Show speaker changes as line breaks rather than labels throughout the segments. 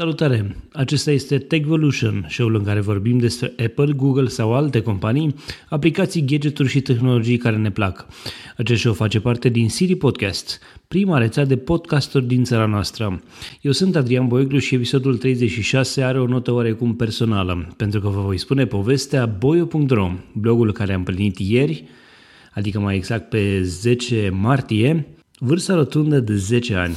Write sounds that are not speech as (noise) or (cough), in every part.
Salutare! Acesta este Techvolution, show-ul în care vorbim despre Apple, Google sau alte companii, aplicații, gadgeturi și tehnologii care ne plac. Acest show face parte din Siri Podcast, prima rețea de podcasturi din țara noastră. Eu sunt Adrian Boiglu și episodul 36 are o notă oarecum personală, pentru că vă voi spune povestea boio.ro, blogul care am împlinit ieri, adică mai exact pe 10 martie, vârsta rotundă de 10 ani.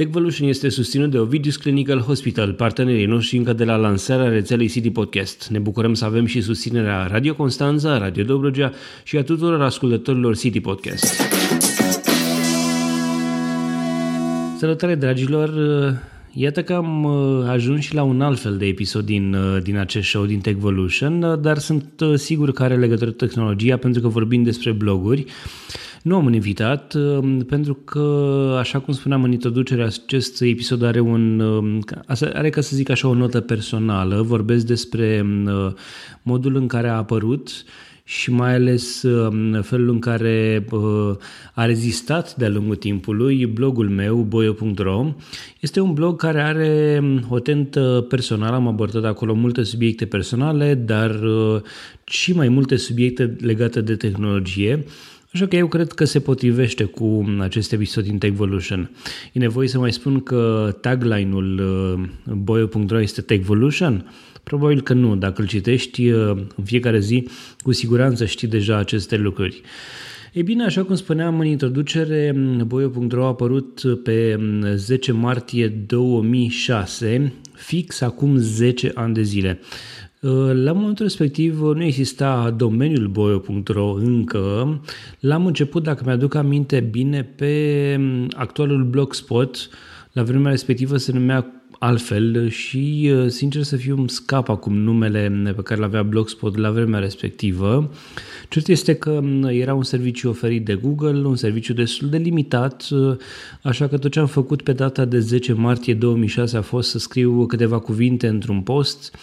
Techvolution este susținut de Ovidius Clinical Hospital, partenerii noștri încă de la lansarea rețelei City Podcast. Ne bucurăm să avem și susținerea Radio Constanța, Radio Dobrogea și a tuturor ascultătorilor City Podcast. Salutare, dragilor! Iată că am uh, ajuns și la un alt fel de episod din, uh, din acest show, din Techvolution, uh, dar sunt sigur că are legătură tehnologia pentru că vorbim despre bloguri. Nu am un invitat, pentru că, așa cum spuneam în introducere, acest episod are un, are ca să zic așa o notă personală. Vorbesc despre modul în care a apărut și mai ales um, felul în care uh, a rezistat de-a lungul timpului blogul meu, boio.ro. Este un blog care are um, o tentă personală, am abordat acolo multe subiecte personale, dar uh, și mai multe subiecte legate de tehnologie. Așa că eu cred că se potrivește cu acest episod din Techvolution. E nevoie să mai spun că tagline-ul uh, boio.ro este Techvolution? Probabil că nu. Dacă îl citești uh, în fiecare zi, cu siguranță știi deja aceste lucruri. Ei bine, așa cum spuneam în introducere, Boio.ro a apărut pe 10 martie 2006, fix acum 10 ani de zile. Uh, la momentul respectiv nu exista domeniul boio.ro încă. L-am început, dacă mi-aduc aminte bine, pe actualul blogspot. La vremea respectivă se numea altfel și, uh, sincer să fiu, îmi scap acum numele pe care l-avea Blogspot la vremea respectivă. Cert este că era un serviciu oferit de Google, un serviciu destul de limitat, uh, așa că tot ce am făcut pe data de 10 martie 2006 a fost să scriu câteva cuvinte într-un post,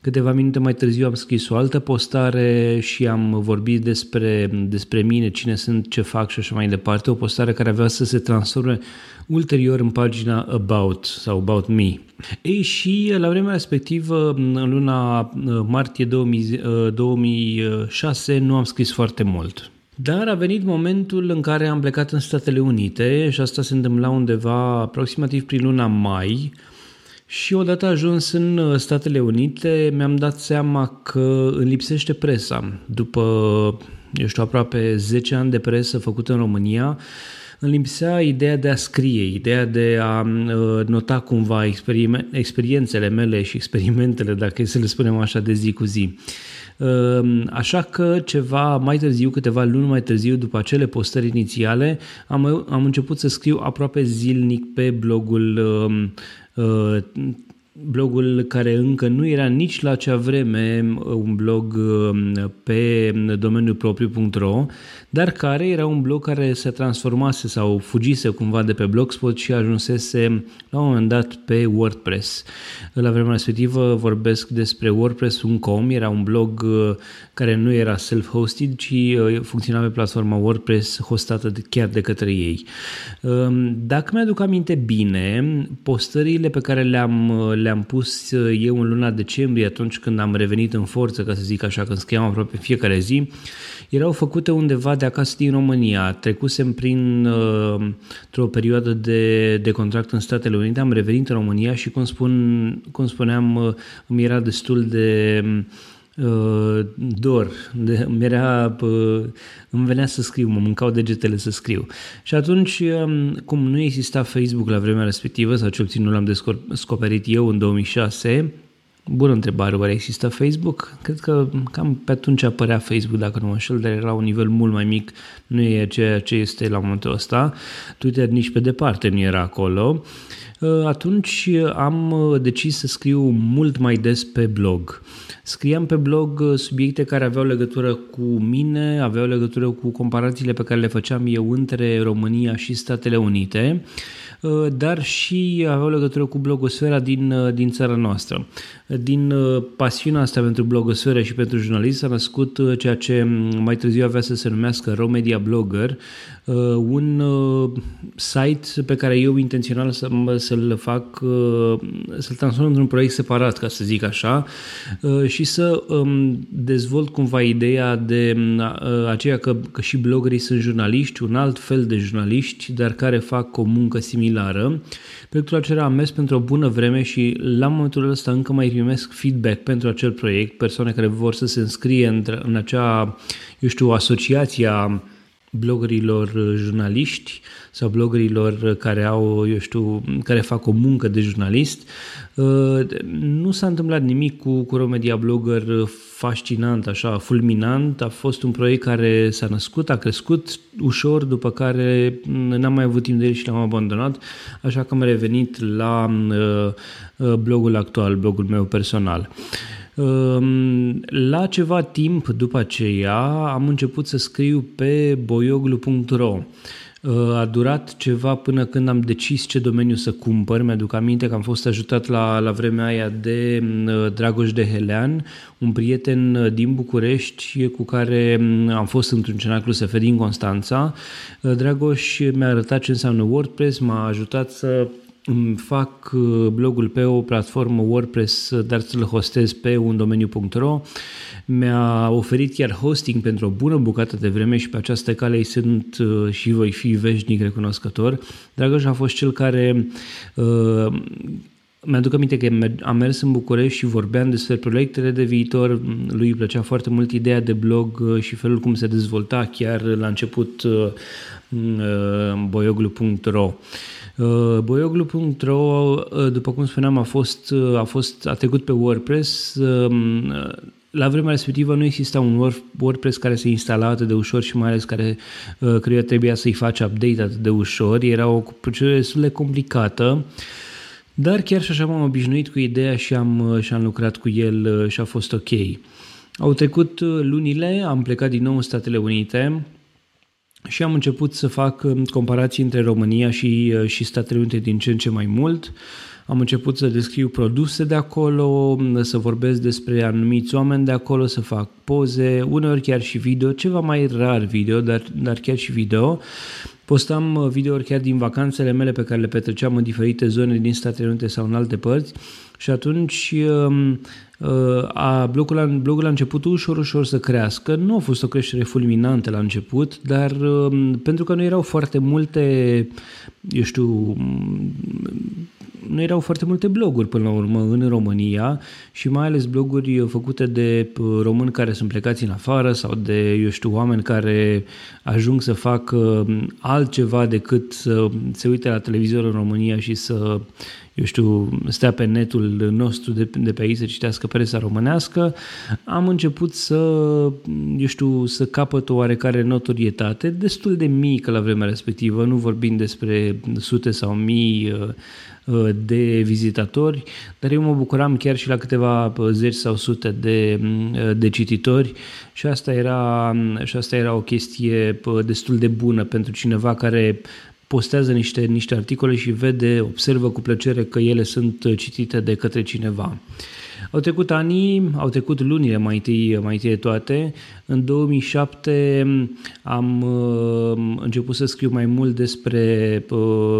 Câteva minute mai târziu am scris o altă postare și am vorbit despre, despre mine, cine sunt, ce fac și așa mai departe. O postare care avea să se transforme ulterior în pagina About sau About Me. Ei, și la vremea respectivă, în luna uh, martie 2000, 2006, uh, nu am scris foarte mult. Dar a venit momentul în care am plecat în Statele Unite și asta se întâmpla undeva aproximativ prin luna mai, și odată ajuns în uh, Statele Unite, mi-am dat seama că îmi lipsește presa. După, eu știu, aproape 10 ani de presă făcută în România, îmi lipsea ideea de a scrie, ideea de a uh, nota cumva experiențele mele și experimentele, dacă e să le spunem așa, de zi cu zi. Uh, așa că ceva mai târziu, câteva luni mai târziu, după acele postări inițiale, am, am început să scriu aproape zilnic pe blogul uh, blogul care încă nu era nici la acea vreme un blog pe domeniul propriu.ro, dar care era un blog care se transformase sau fugise cumva de pe Blogspot și ajunsese la un moment dat pe WordPress. La vremea respectivă vorbesc despre WordPress.com, era un blog uh, care nu era self-hosted, ci uh, funcționa pe platforma WordPress hostată chiar de către ei. Um, dacă mi-aduc aminte bine, postările pe care le-am, uh, le-am pus eu în luna decembrie, atunci când am revenit în forță, ca să zic așa, când scriam aproape fiecare zi, erau făcute undeva de acasă din România. Trecusem prin uh, o perioadă de, de contract în Statele Unite, am revenit în România și, cum, spun, cum spuneam, uh, îmi era destul de uh, dor, de, îmi, era, uh, îmi venea să scriu, mă mâncau degetele să scriu. Și atunci, uh, cum nu exista Facebook la vremea respectivă, sau cel puțin nu l-am descoperit eu în 2006, Bună întrebare, oare există Facebook? Cred că cam pe atunci apărea Facebook, dacă nu mă înșel, dar era la un nivel mult mai mic, nu e ceea ce este la momentul ăsta. Twitter nici pe departe nu era acolo. Uh, atunci am uh, decis să scriu mult mai des pe blog. Scriam pe blog uh, subiecte care aveau legătură cu mine, aveau legătură cu comparațiile pe care le făceam eu între România și Statele Unite dar și aveau legătură cu blogosfera din, din țara noastră. Din pasiunea asta pentru blogosferă și pentru jurnalist s-a născut ceea ce mai târziu avea să se numească Romedia Blogger, un site pe care eu intențional să, să-l fac, să-l transform într-un proiect separat, ca să zic așa, și să um, dezvolt cumva ideea de aceea că, că și bloggerii sunt jurnaliști, un alt fel de jurnaliști, dar care fac o muncă similară. Proiectul acela a mers pentru o bună vreme și la momentul ăsta încă mai primesc feedback pentru acel proiect, persoane care vor să se înscrie în, în acea, eu știu, asociația bloggerilor jurnaliști sau bloggerilor care au, eu știu, care fac o muncă de jurnalist. Nu s-a întâmplat nimic cu, cu Romedia Blogger fascinant, așa, fulminant. A fost un proiect care s-a născut, a crescut ușor, după care n-am mai avut timp de el și l-am abandonat, așa că am revenit la uh, blogul actual, blogul meu personal. Ehm, la ceva timp după aceea am început să scriu pe boioglu.ro a durat ceva până când am decis ce domeniu să cumpăr. Mi-aduc aminte că am fost ajutat la, la vremea aia de Dragoș de Helean, un prieten din București cu care am fost într-un cenaclu SF din Constanța. Dragoș mi-a arătat ce înseamnă WordPress, m-a ajutat să fac uh, blogul pe o platformă WordPress, uh, dar să-l hostez pe un domeniu.ro. Mi-a oferit chiar hosting pentru o bună bucată de vreme și pe această cale îi sunt uh, și voi fi veșnic recunoscător. Dragoș a fost cel care uh, mi-aduc aminte că am mers în București și vorbeam despre proiectele de viitor. Lui îi plăcea foarte mult ideea de blog și felul cum se dezvolta chiar la început boioglu.ro. Uh, Boioglu.ro, uh, după cum spuneam, a fost, uh, a fost a trecut pe WordPress. Um, la vremea respectivă nu exista un WordPress care se instala atât de ușor și mai ales care cred trebuia să-i faci update atât de ușor. Era o procedură destul de complicată. Dar chiar și așa m-am obișnuit cu ideea și am, și am lucrat cu el și a fost ok. Au trecut lunile, am plecat din nou în Statele Unite, și am început să fac um, comparații între România și, uh, și Statele Unite din ce în ce mai mult. Am început să descriu produse de acolo, um, să vorbesc despre anumiți oameni de acolo, să fac poze, uneori chiar și video, ceva mai rar video, dar, dar chiar și video. Postam uh, videouri chiar din vacanțele mele pe care le petreceam în diferite zone din Statele Unite sau în alte părți și atunci um, a, blogul, a, blogul a început ușor, ușor să crească. Nu a fost o creștere fulminantă la început, dar um, pentru că nu erau foarte multe, eu știu, nu erau foarte multe bloguri până la urmă în România și mai ales bloguri făcute de uh, români care sunt plecați în afară sau de, eu știu, oameni care ajung să facă um, altceva decât să se uite la televizor în România și să eu știu, stea pe netul nostru de, de pe aici să citească presa românească, am început să, eu știu, să capăt o oarecare notorietate, destul de mică la vremea respectivă, nu vorbind despre sute sau mii uh, uh, de vizitatori, dar eu mă bucuram chiar și la câteva uh, zeci sau sute de, de cititori și asta, era, și asta era o chestie destul de bună pentru cineva care postează niște, niște articole și vede, observă cu plăcere că ele sunt citite de către cineva. Au trecut ani, au trecut lunile mai întâi, mai întâi de toate. În 2007 am uh, început să scriu mai mult despre uh,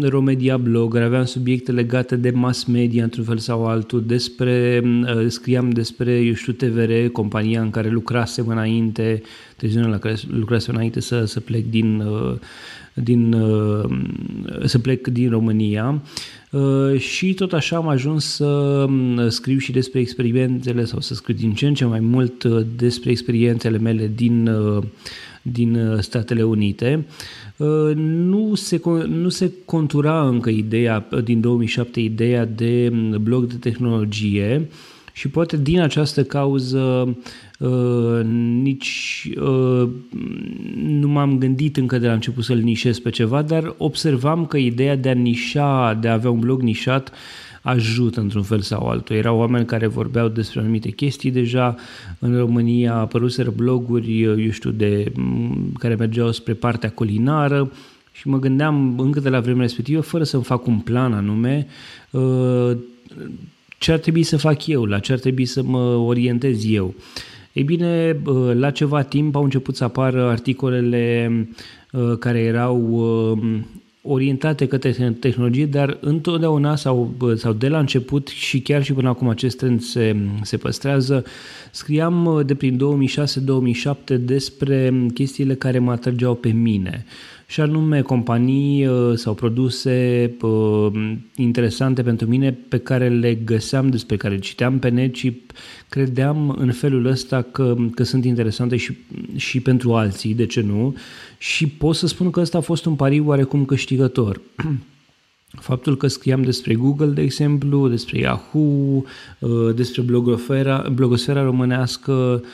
Romedia Blog, aveam subiecte legate de mass media într-un fel sau altul, despre, uh, scriam despre, eu știu, TVR, compania în care lucrasem înainte, televiziunea la care lucrasem înainte să, să plec din uh, din, uh, să plec din România uh, și tot așa am ajuns să um, scriu și despre experiențele sau să scriu din ce în ce mai mult uh, despre experiențele mele din, din Statele Unite. Nu se, nu se contura încă ideea, din 2007, ideea de um, blog de tehnologie și poate din această cauză Uh, nici uh, nu m-am gândit încă de la început să-l nișez pe ceva, dar observam că ideea de a nișa, de a avea un blog nișat, ajută într-un fel sau altul. Erau oameni care vorbeau despre anumite chestii deja. În România apăruseră bloguri, eu știu, de, care mergeau spre partea culinară și mă gândeam încă de la vremea respectivă, fără să-mi fac un plan anume, ce ar trebui să fac eu, la ce ar trebui să mă orientez eu. Ei bine, la ceva timp au început să apară articolele care erau orientate către tehnologie, dar întotdeauna sau, sau de la început și chiar și până acum acest trend se, se păstrează, scriam de prin 2006-2007 despre chestiile care mă atrăgeau pe mine și anume companii uh, sau produse uh, interesante pentru mine pe care le găseam, despre care citeam pe net și credeam în felul ăsta că, că sunt interesante și, și pentru alții, de ce nu? Și pot să spun că ăsta a fost un pariu oarecum câștigător. (clears throat) Faptul că scriam despre Google, de exemplu, despre Yahoo, uh, despre blogosfera, blogosfera românească, Uh,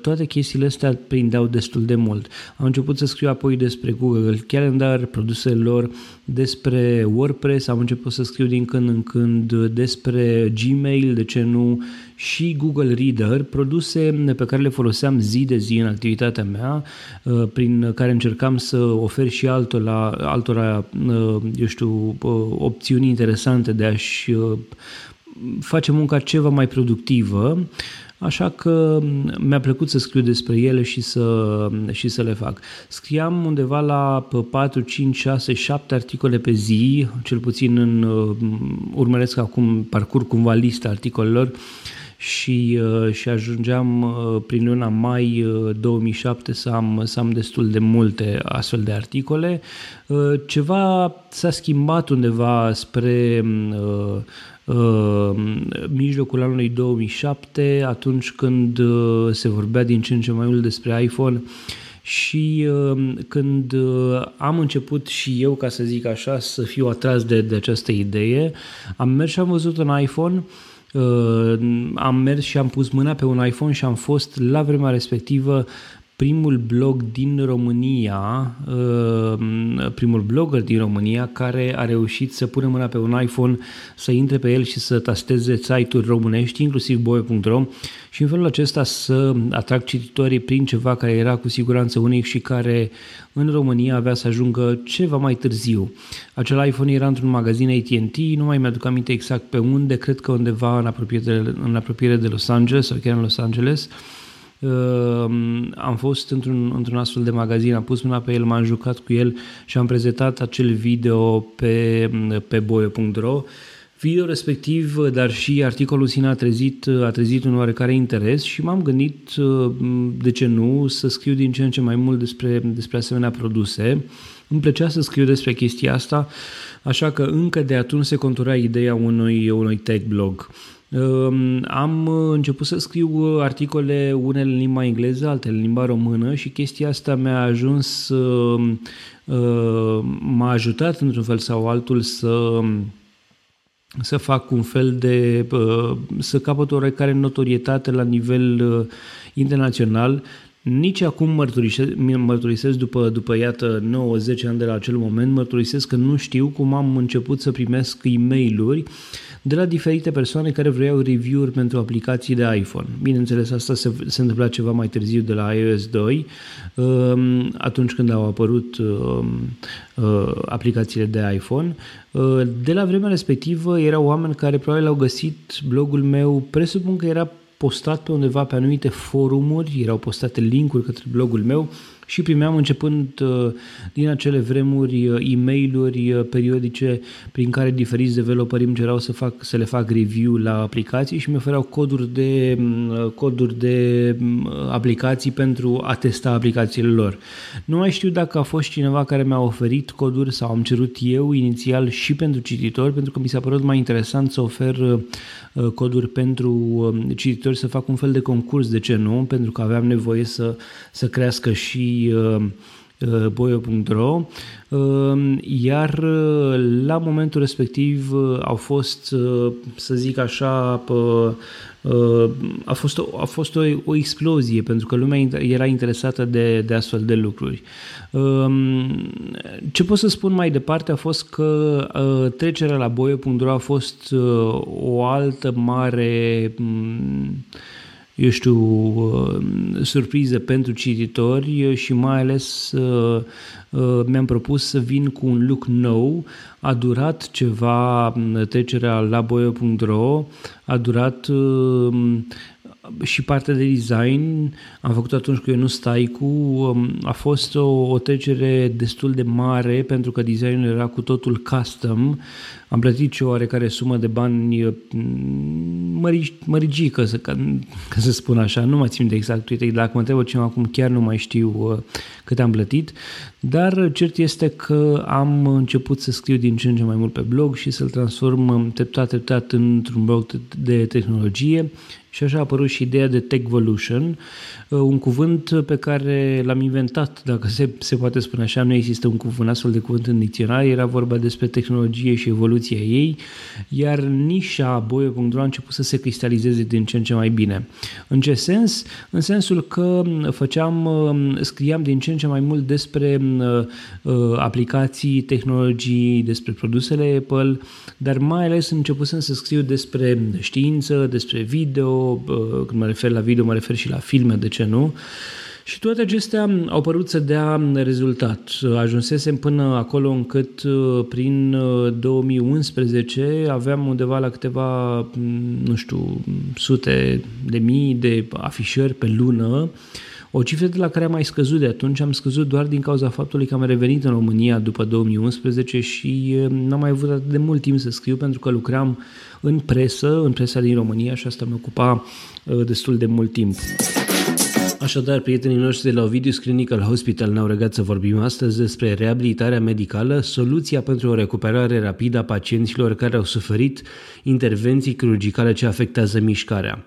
toate chestiile astea prindeau destul de mult. Am început să scriu apoi despre Google Calendar, produsele lor, despre WordPress, am început să scriu din când în când despre Gmail, de ce nu, și Google Reader, produse pe care le foloseam zi de zi în activitatea mea, uh, prin care încercam să ofer și altora, altora uh, eu știu, opțiuni interesante de a-și face munca ceva mai productivă Așa că mi-a plăcut să scriu despre ele și să, și să le fac. Scriam undeva la 4, 5, 6, 7 articole pe zi, cel puțin în, urmăresc acum, parcurg cumva lista articolelor și, și ajungeam prin luna mai 2007 să am, să am destul de multe astfel de articole. Ceva s-a schimbat undeva spre Uh, mijlocul anului 2007, atunci când uh, se vorbea din ce în ce mai mult despre iPhone și uh, când am început și eu, ca să zic așa, să fiu atras de, de această idee, am mers și am văzut un iPhone am mers și am pus mâna pe un iPhone și am fost la vremea respectivă primul blog din România, uh, primul blogger din România care a reușit să pună mâna pe un iPhone, să intre pe el și să tasteze site-uri românești, inclusiv boy.ro și în felul acesta să atrag cititorii prin ceva care era cu siguranță unic și care în România avea să ajungă ceva mai târziu. Acel iPhone era într-un magazin AT&T, nu mai mi-aduc aminte exact pe unde, cred că undeva în apropiere de, în apropiere de Los Angeles sau chiar în Los Angeles, Ehm, am fost într-un, într-un astfel de magazin, am pus mâna pe el, m-am jucat cu el și am prezentat acel video pe, pe boio.ro. Video respectiv, dar și articolul sine a trezit, a trezit un oarecare interes și m-am gândit, de ce nu, să scriu din ce în ce mai mult despre, despre asemenea produse. Îmi plăcea să scriu despre chestia asta, așa că încă de atunci se contura ideea unui, unui tech blog. Ehm, am început să scriu articole, unele în limba engleză, altele în limba română și chestia asta mi-a ajuns, ehm, ehm, m-a ajutat într-un fel sau altul să să fac un fel de, să capăt oarecare notorietate la nivel internațional. Nici acum mărturisesc, mărturisesc după, după iată 9-10 ani de la acel moment, mărturisesc că nu știu cum am început să primesc e mail de la diferite persoane care vreau review-uri pentru aplicații de iPhone. Bineînțeles, asta se, se întâmpla ceva mai târziu de la iOS 2, um, atunci când au apărut um, uh, aplicațiile de iPhone. Uh, de la vremea respectivă erau oameni care probabil au găsit blogul meu, presupun că era postat pe undeva pe anumite forumuri, erau postate linkuri către blogul meu și primeam începând uh, din acele vremuri uh, e mail uh, periodice prin care diferiți developeri îmi cereau să, fac, să le fac review la aplicații și mi ofereau coduri de, mm, coduri de mm, aplicații pentru a testa aplicațiile lor. Nu mai știu dacă a fost cineva care mi-a oferit coduri sau am cerut eu inițial și pentru cititori, pentru că mi s-a părut mai interesant să ofer coduri pentru um, cititori să fac un fel de concurs, de ce nu? Pentru că aveam nevoie să, să crească și Uh, uh, boio.ro uh, iar la momentul respectiv au fost, să zic așa, a fost, o, a fost o, o explozie pentru că lumea era interesată de, de astfel de lucruri. Um, ce pot să spun mai departe a fost că trecerea la boio.ro a fost o altă mare eu știu, surpriză pentru cititori și mai ales mi-am propus să vin cu un look nou. A durat ceva trecerea la boio.ro, a durat și partea de design am făcut atunci cu Ionus Staicu, um, a fost o, o trecere destul de mare pentru că designul era cu totul custom. Am plătit și o oarecare sumă de bani mm, mărigică, să, ca, ca să spun așa, nu mai țin de exact, uite, dacă mă întreb cineva acum chiar nu mai știu uh, cât am plătit, dar cert este că am început să scriu din ce în ce mai mult pe blog și să-l transform um, treptat, treptat într-un blog de tehnologie și așa a apărut și ideea de Techvolution, uh, un cuvânt pe care l-am inventat, dacă se, se poate spune așa, nu există un cuvânt astfel de cuvânt în dicționar, era vorba despre tehnologie și evoluția ei, iar nișa boio.ro a început să se cristalizeze din ce în ce mai bine. În ce sens? În sensul că făceam, uh, scriam din ce în ce mai mult despre uh, aplicații, tehnologii, despre produsele Apple, dar mai ales începusem să scriu despre știință, despre video, când mă refer la video, mă refer și la filme, de ce nu? Și toate acestea au părut să dea rezultat. Ajunsesem până acolo încât prin 2011 aveam undeva la câteva, nu știu, sute de mii de afișări pe lună o cifră de la care am mai scăzut de atunci, am scăzut doar din cauza faptului că am revenit în România după 2011 și n-am mai avut atât de mult timp să scriu pentru că lucram în presă, în presa din România și asta mă ocupa destul de mult timp. Așadar, prietenii noștri de la Ovidius Clinical Hospital ne-au regat să vorbim astăzi despre reabilitarea medicală, soluția pentru o recuperare rapidă a pacienților care au suferit intervenții chirurgicale ce afectează mișcarea.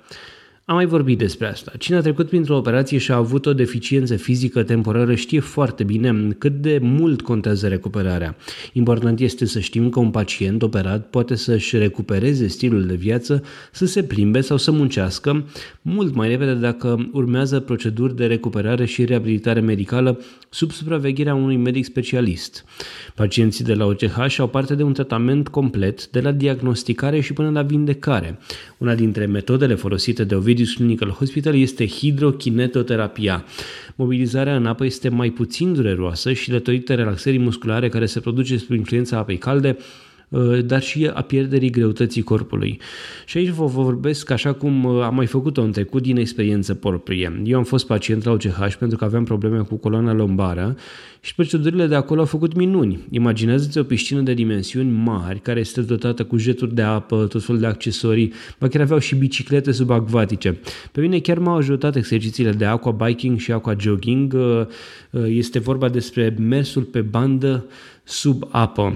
Am mai vorbit despre asta. Cine a trecut printr-o operație și a avut o deficiență fizică temporară știe foarte bine cât de mult contează recuperarea. Important este să știm că un pacient operat poate să-și recupereze stilul de viață, să se plimbe sau să muncească mult mai repede dacă urmează proceduri de recuperare și reabilitare medicală sub supravegherea unui medic specialist. Pacienții de la OCH au parte de un tratament complet, de la diagnosticare și până la vindecare. Una dintre metodele folosite de Ovidius Clinical Hospital este hidrokinetoterapia. Mobilizarea în apă este mai puțin dureroasă și datorită relaxării musculare care se produce sub influența apei calde, Uh, dar și a pierderii greutății corpului. Și aici vă vorbesc așa cum uh, am mai făcut-o în trecut din experiență proprie. Eu am fost pacient la OCH pentru că aveam probleme cu coloana lombară și procedurile de acolo au făcut minuni. Imaginează-ți o piscină de dimensiuni mari care este dotată cu jeturi de apă, tot felul de accesorii, ba chiar aveau și biciclete subacvatice. Pe mine chiar m-au ajutat exercițiile de aqua biking și aqua jogging. Uh, este vorba despre mersul pe bandă sub apă.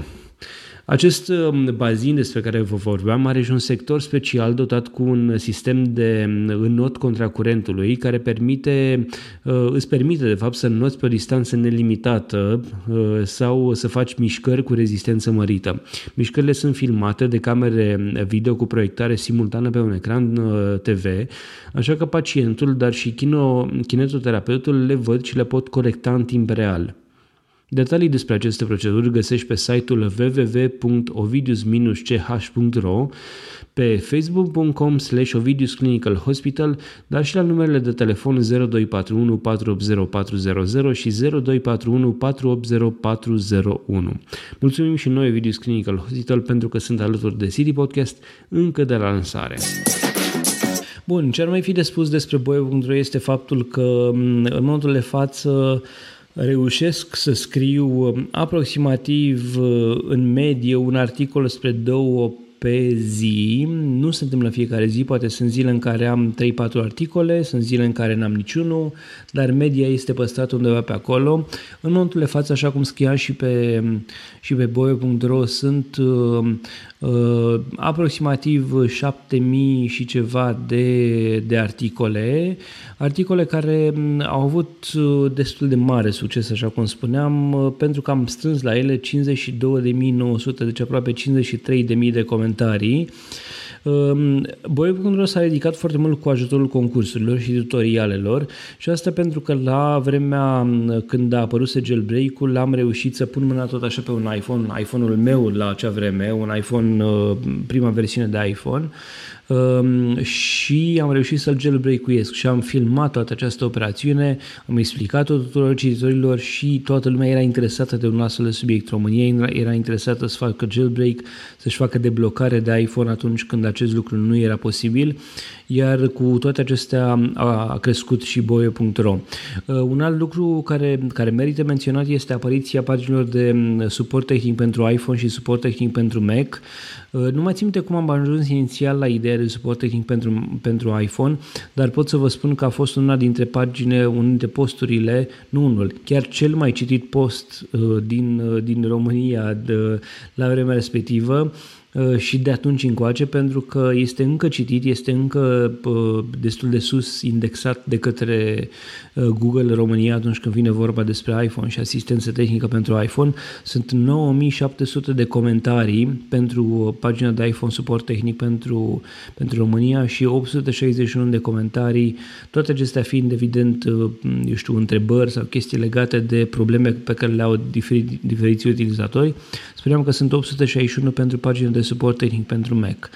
Acest um, bazin despre care vă vorbeam are și un sector special dotat cu un sistem de um, înot contra curentului care permite, uh, îți permite de fapt să înnoți pe o distanță nelimitată uh, sau să faci mișcări cu rezistență mărită. Mișcările sunt filmate de camere video cu proiectare simultană pe un ecran uh, TV, așa că pacientul, dar și kino, kinetoterapeutul le văd și le pot corecta în timp real. Detalii despre aceste proceduri găsești pe site-ul www.ovidius-ch.ro, pe facebook.com slash Ovidius Clinical Hospital, dar și la numerele de telefon 0241 480 400 și 0241 480 401. Mulțumim și noi Ovidius Clinical Hospital pentru că sunt alături de City Podcast încă de la lansare. Bun, ce ar mai fi de spus despre Boie.ro este faptul că în momentul de față reușesc să scriu um, aproximativ uh, în medie un articol spre două pe zi. Nu se întâmplă fiecare zi, poate sunt zile în care am 3-4 articole, sunt zile în care n-am niciunul, dar media este păstrată undeva pe acolo. În momentul de față, așa cum scriam și pe, și pe boio.ro, sunt uh, uh, aproximativ 7000 și ceva de, de articole, articole care mm, au avut uh, destul de mare succes, așa cum spuneam, uh, pentru că am strâns la ele 52.900, deci aproape 53.000 de comentarii. Um, Boy.ro s-a ridicat foarte mult cu ajutorul concursurilor și tutorialelor și asta pentru că la vremea mm, când a apărut jailbreak-ul am reușit să pun mâna tot așa pe un iPhone, iPhone-ul meu la acea vreme, un iPhone, uh, prima versiune de iPhone. um, și am reușit să-l jailbreak-uiesc și am filmat toată această operațiune, am explicat-o tuturor cititorilor și toată lumea era interesată de un astfel de subiect. România era interesată să facă jailbreak, să-și facă deblocare de iPhone atunci când acest lucru nu era posibil, iar cu toate acestea a crescut și boie.ro. Uh, un alt lucru care, care merită menționat este apariția paginilor de mm, suport tehnic pentru iPhone și suport tehnic pentru Mac. Uh, nu mai țin minte cum am ajuns inițial la ideea de suport tehnic pentru, pentru iPhone, dar pot să vă spun că a fost una dintre pagine, unul dintre posturile, nu unul, chiar cel mai citit post uh, din, din România de, la vremea respectivă Uh, și de atunci încoace pentru că este încă citit, este încă uh, destul de sus indexat de către uh, Google România atunci când vine vorba despre iPhone și asistență tehnică pentru iPhone. Sunt 9700 de comentarii pentru pagina de iPhone Support Tehnic pentru, pentru România și 861 de comentarii, toate acestea fiind evident, eu știu, întrebări sau chestii legate de probleme pe care le au diferi, diferiți utilizatori. Spuneam că sunt 861 pentru pagina de suport tehnic pentru Mac.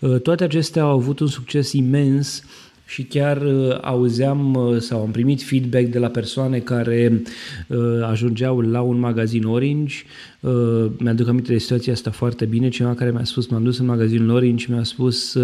Uh, toate acestea au avut un succes imens și chiar uh, auzeam uh, sau am primit feedback de la persoane care ajungeau la un magazin Orange. Mi-aduc aminte de situația asta foarte bine. Cineva care mi-a spus, m-am dus în magazinul Orange și mi-a spus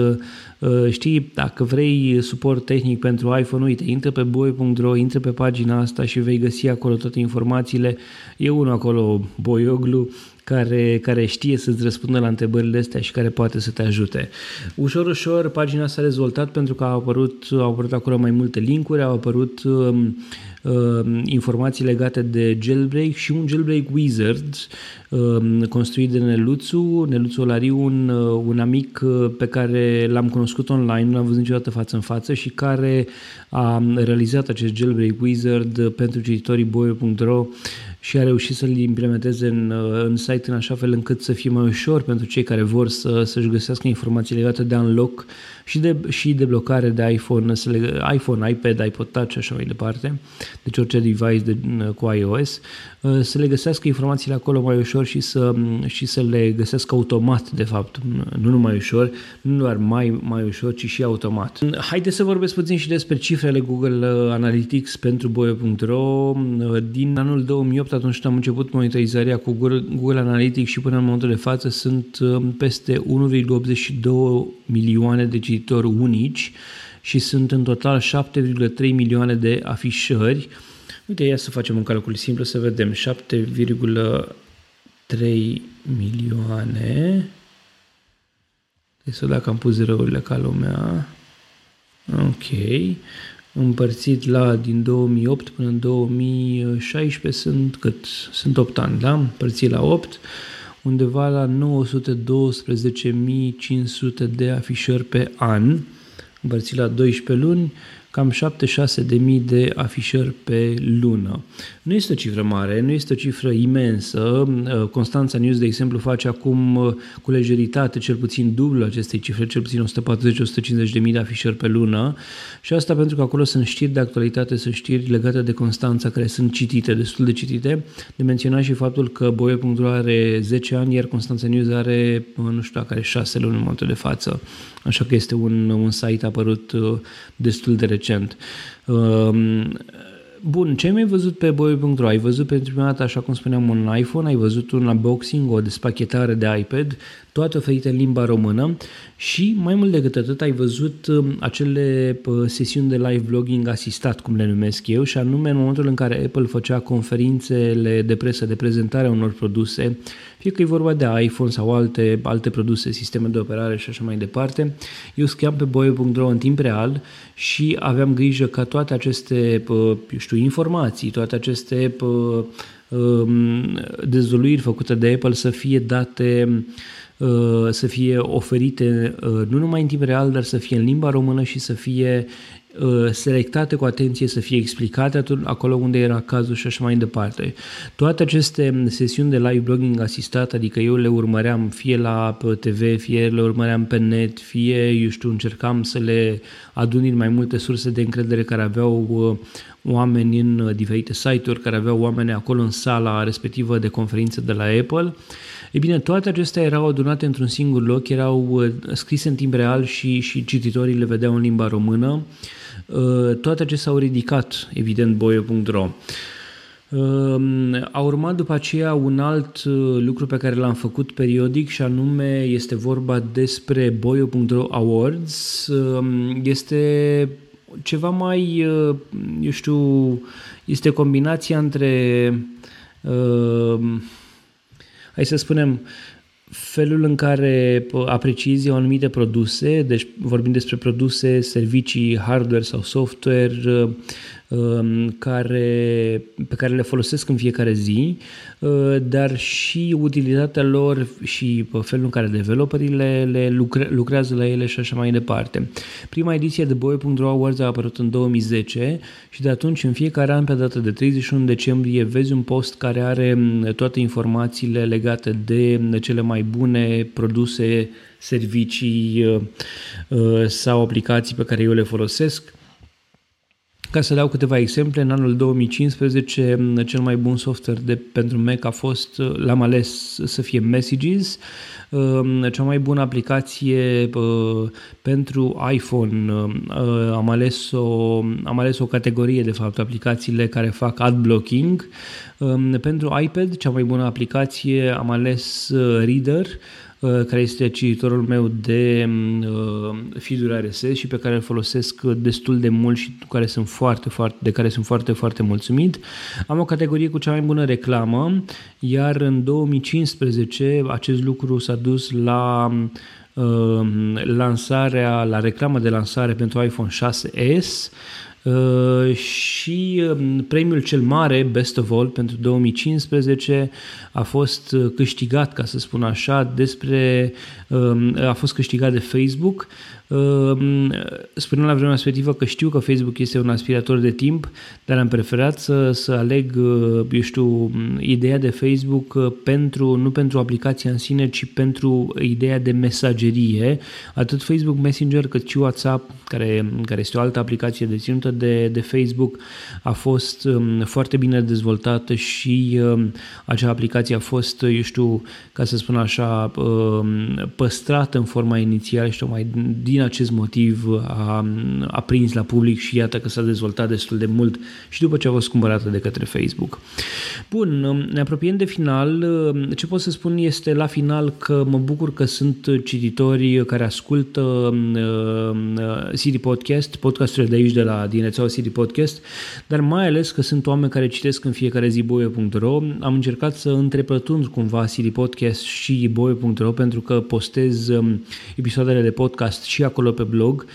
știi, dacă vrei suport tehnic pentru iPhone, uite, intră pe boy.ro, intră pe pagina asta și vei găsi acolo toate informațiile. E unul acolo, Boioglu, care, care știe să-ți răspundă la întrebările astea și care poate să te ajute. Ușor, ușor, pagina s-a rezultat pentru că au apărut, au apărut acolo mai multe linkuri, au apărut um, um, informații legate de jailbreak și un jailbreak wizard um, construit de Neluțu, Neluțu Olariu, un, uh, un amic uh, pe care l-am cunoscut online, nu l-am văzut niciodată față în față și care a realizat acest jailbreak wizard pentru cititorii boio.ro și a reușit să-l implementeze în, uh, în site în așa fel încât să fie mai ușor pentru cei care vor să, să-și găsească informații legate de unlock și de, și de blocare de iPhone, să le, iPhone, iPad, iPod Touch și așa mai departe, deci orice device de, cu iOS, uh, să le găsească informațiile acolo mai ușor și să, și să le găsească automat, de fapt, nu numai ușor, nu doar mai, mai ușor, ci și automat. Haideți să vorbesc puțin și despre cifrele Google Analytics pentru Boio.ro. Din anul 2008, atunci când am început monitorizarea cu Google Analytics și până în momentul de față, sunt uh, peste 1,82 milioane de cititori unici și sunt în total 7,3 milioane de afișări. Uite, ia să facem un calcul simplu să vedem. 7,3 milioane. Deci să dacă am pus zerourile ca lumea. Ok. Împărțit la din 2008 până în 2016 sunt cât? Sunt 8 ani, da? Împărțit la 8 undeva la 912.500 de afișări pe an, împărțit la 12 luni, cam 76 de mii de afișări pe lună. Nu este o cifră mare, nu este o cifră imensă. Uh, Constanța News, de exemplu, face acum uh, cu lejeritate cel puțin dublu acestei cifre, cel puțin 140-150 de mii de afișări pe lună și asta pentru că acolo sunt știri de actualitate, sunt știri legate de Constanța care sunt citite, destul de citite. De menționat și faptul că Boie.ro are 10 ani, iar Constanța News are, uh, nu știu, are 6 luni în momentul de față. Așa că este un, un site apărut destul de recent. Um, bun, ce mi-ai văzut pe boy.ro? Ai văzut pentru prima dată, așa cum spuneam, un iPhone, ai văzut un unboxing, o despachetare de iPad, toate oferite în limba română? Și mai mult decât atât ai văzut um, acele sesiuni de live blogging asistat, cum le numesc eu, și anume în momentul în care Apple făcea conferințele de presă de prezentare a unor produse, fie că e vorba de iPhone sau alte, alte produse, sisteme de operare și așa mai departe, eu scriam pe boio.ro în timp real și aveam grijă ca toate aceste, eu știu, informații, toate aceste um, dezvoluiri făcute de Apple să fie date Uh, să fie oferite uh, nu numai în timp real, dar să fie în limba română și să fie Uh, selectate cu atenție să fie explicate atunci, acolo unde era cazul și așa mai departe. Toate aceste sesiuni de live blogging asistat, adică eu le urmăream fie la TV, fie le urmăream pe net, fie, eu știu, încercam să le adun din mai multe surse de încredere care aveau uh, oameni în uh, diferite site-uri, care aveau oameni acolo în sala respectivă de conferință de la Apple. Ei bine, toate acestea erau adunate într-un singur loc, erau scrise în timp real și, și cititorii le vedeau în limba română. Uh, toate acestea s-au ridicat, evident, boio.ro. Uh, a urmat după aceea un alt uh, lucru pe care l-am făcut periodic și anume este vorba despre boio.ro Awards. Este ceva mai, eu știu, este combinația între, hai să spunem, felul în care apreciezi anumite produse, deci vorbim despre produse, servicii, hardware sau software, Um, care, pe care le folosesc în fiecare zi, uh, dar și utilitatea lor și felul în care developerii le, le lucre, lucrează la ele și așa mai departe. Prima ediție de Boy.ro Awards a apărut în 2010 și de atunci în fiecare an pe data de 31 decembrie vezi un post care are um, toate informațiile legate de cele mai bune produse, servicii uh, uh, sau aplicații pe care eu le folosesc ca să dau câteva exemple, în anul 2015 cel mai bun software de, pentru Mac a fost, l-am ales să fie Messages, cea mai bună aplicație pentru iPhone, am ales o, am ales o categorie de fapt, aplicațiile care fac ad blocking. Pentru iPad, cea mai bună aplicație am ales Reader, Uh, care este cititorul meu de uh, feed RSS și pe care îl folosesc destul de mult și care sunt foarte, foarte, de care sunt foarte, foarte mulțumit. Am o categorie cu cea mai bună reclamă, iar în 2015 acest lucru s-a dus la uh, lansarea, la reclamă de lansare pentru iPhone 6s, Uh, și um, premiul cel mare, Best of All, pentru 2015 a fost uh, câștigat, ca să spun așa, despre, um, a fost câștigat de Facebook Ehm, spuneam la vremea respectivă că știu că Facebook este un aspirator de timp, dar am preferat să, să aleg, uh, eu știu, ideea de Facebook uh, pentru, nu pentru aplicația în sine, ci pentru ideea de mesagerie. Atât Facebook Messenger cât și WhatsApp, care, care este o altă aplicație deținută de, de Facebook, a fost um, foarte bine dezvoltată și um, acea aplicație a fost, eu știu, ca să spun așa, um, păstrată în forma inițială și tocmai din din acest motiv a, a prins la public și iată că s-a dezvoltat destul de mult și după ce a fost cumpărată de către Facebook. Bun, ne apropiem de final. Ce pot să spun este la final că mă bucur că sunt cititori care ascultă uh, City Podcast, podcasturile de aici de la din rețeaua City Podcast, dar mai ales că sunt oameni care citesc în fiecare zi boie.ro. Am încercat să întrepătund cumva City Podcast și boie.ro pentru că postez um, episoadele de podcast și acolo pe blog.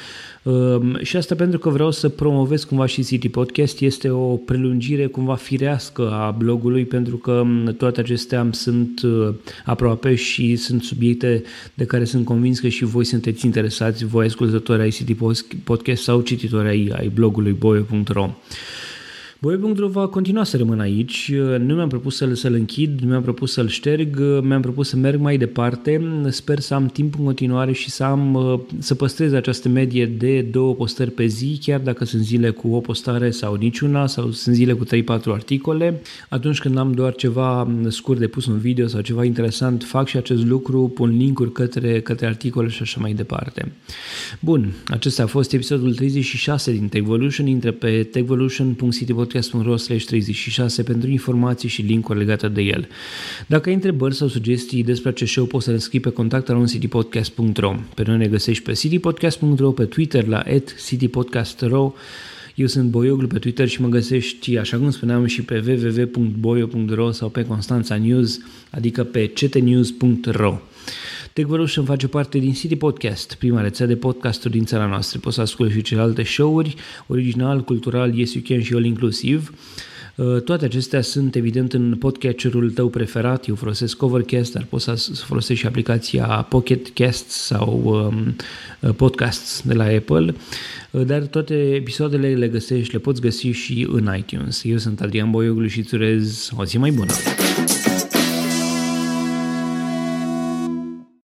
Um, și asta pentru că vreau să promovez cumva și City Podcast. Este o prelungire cumva firească a blogului pentru că um, toate acestea sunt uh, aproape și sunt subiecte de care sunt convins că și voi sunteți interesați, voi ascultători ai City Podcast sau cititori ai, ai blogului boio.ro. Boie.ro va continua să rămână aici. Nu mi-am propus să-l, să-l închid, nu mi-am propus să-l șterg, mi-am propus să merg mai departe. Sper să am timp în continuare și să am să păstrez această medie de două postări pe zi, chiar dacă sunt zile cu o postare sau niciuna, sau sunt zile cu 3-4 articole. Atunci când am doar ceva scurt de pus un video sau ceva interesant, fac și acest lucru, pun linkuri către, către articole și așa mai departe. Bun, acesta a fost episodul 36 din Techvolution. Intră pe techvolution.city podcast.ro 36 pentru informații și linkuri legate de el. Dacă ai întrebări sau sugestii despre acest show, poți să le scrii pe contactaroundcitypodcast.ro Pe noi ne găsești pe citypodcast.ro, pe Twitter la citypodcast.ro eu sunt Boioglu pe Twitter și mă găsești, așa cum spuneam, și pe www.boio.ro sau pe Constanța News, adică pe ctnews.ro. TechVolution face parte din City Podcast, prima rețea de podcasturi din țara noastră. Poți să asculti și celelalte show-uri, original, cultural, yes you can și all inclusiv. Toate acestea sunt evident în podcatcherul tău preferat. Eu folosesc Overcast, dar poți să folosești și aplicația Pocket Cast sau um, Podcasts de la Apple. Dar toate episoadele le găsești, le poți găsi și în iTunes. Eu sunt Adrian Boioglu și îți urez o zi mai bună!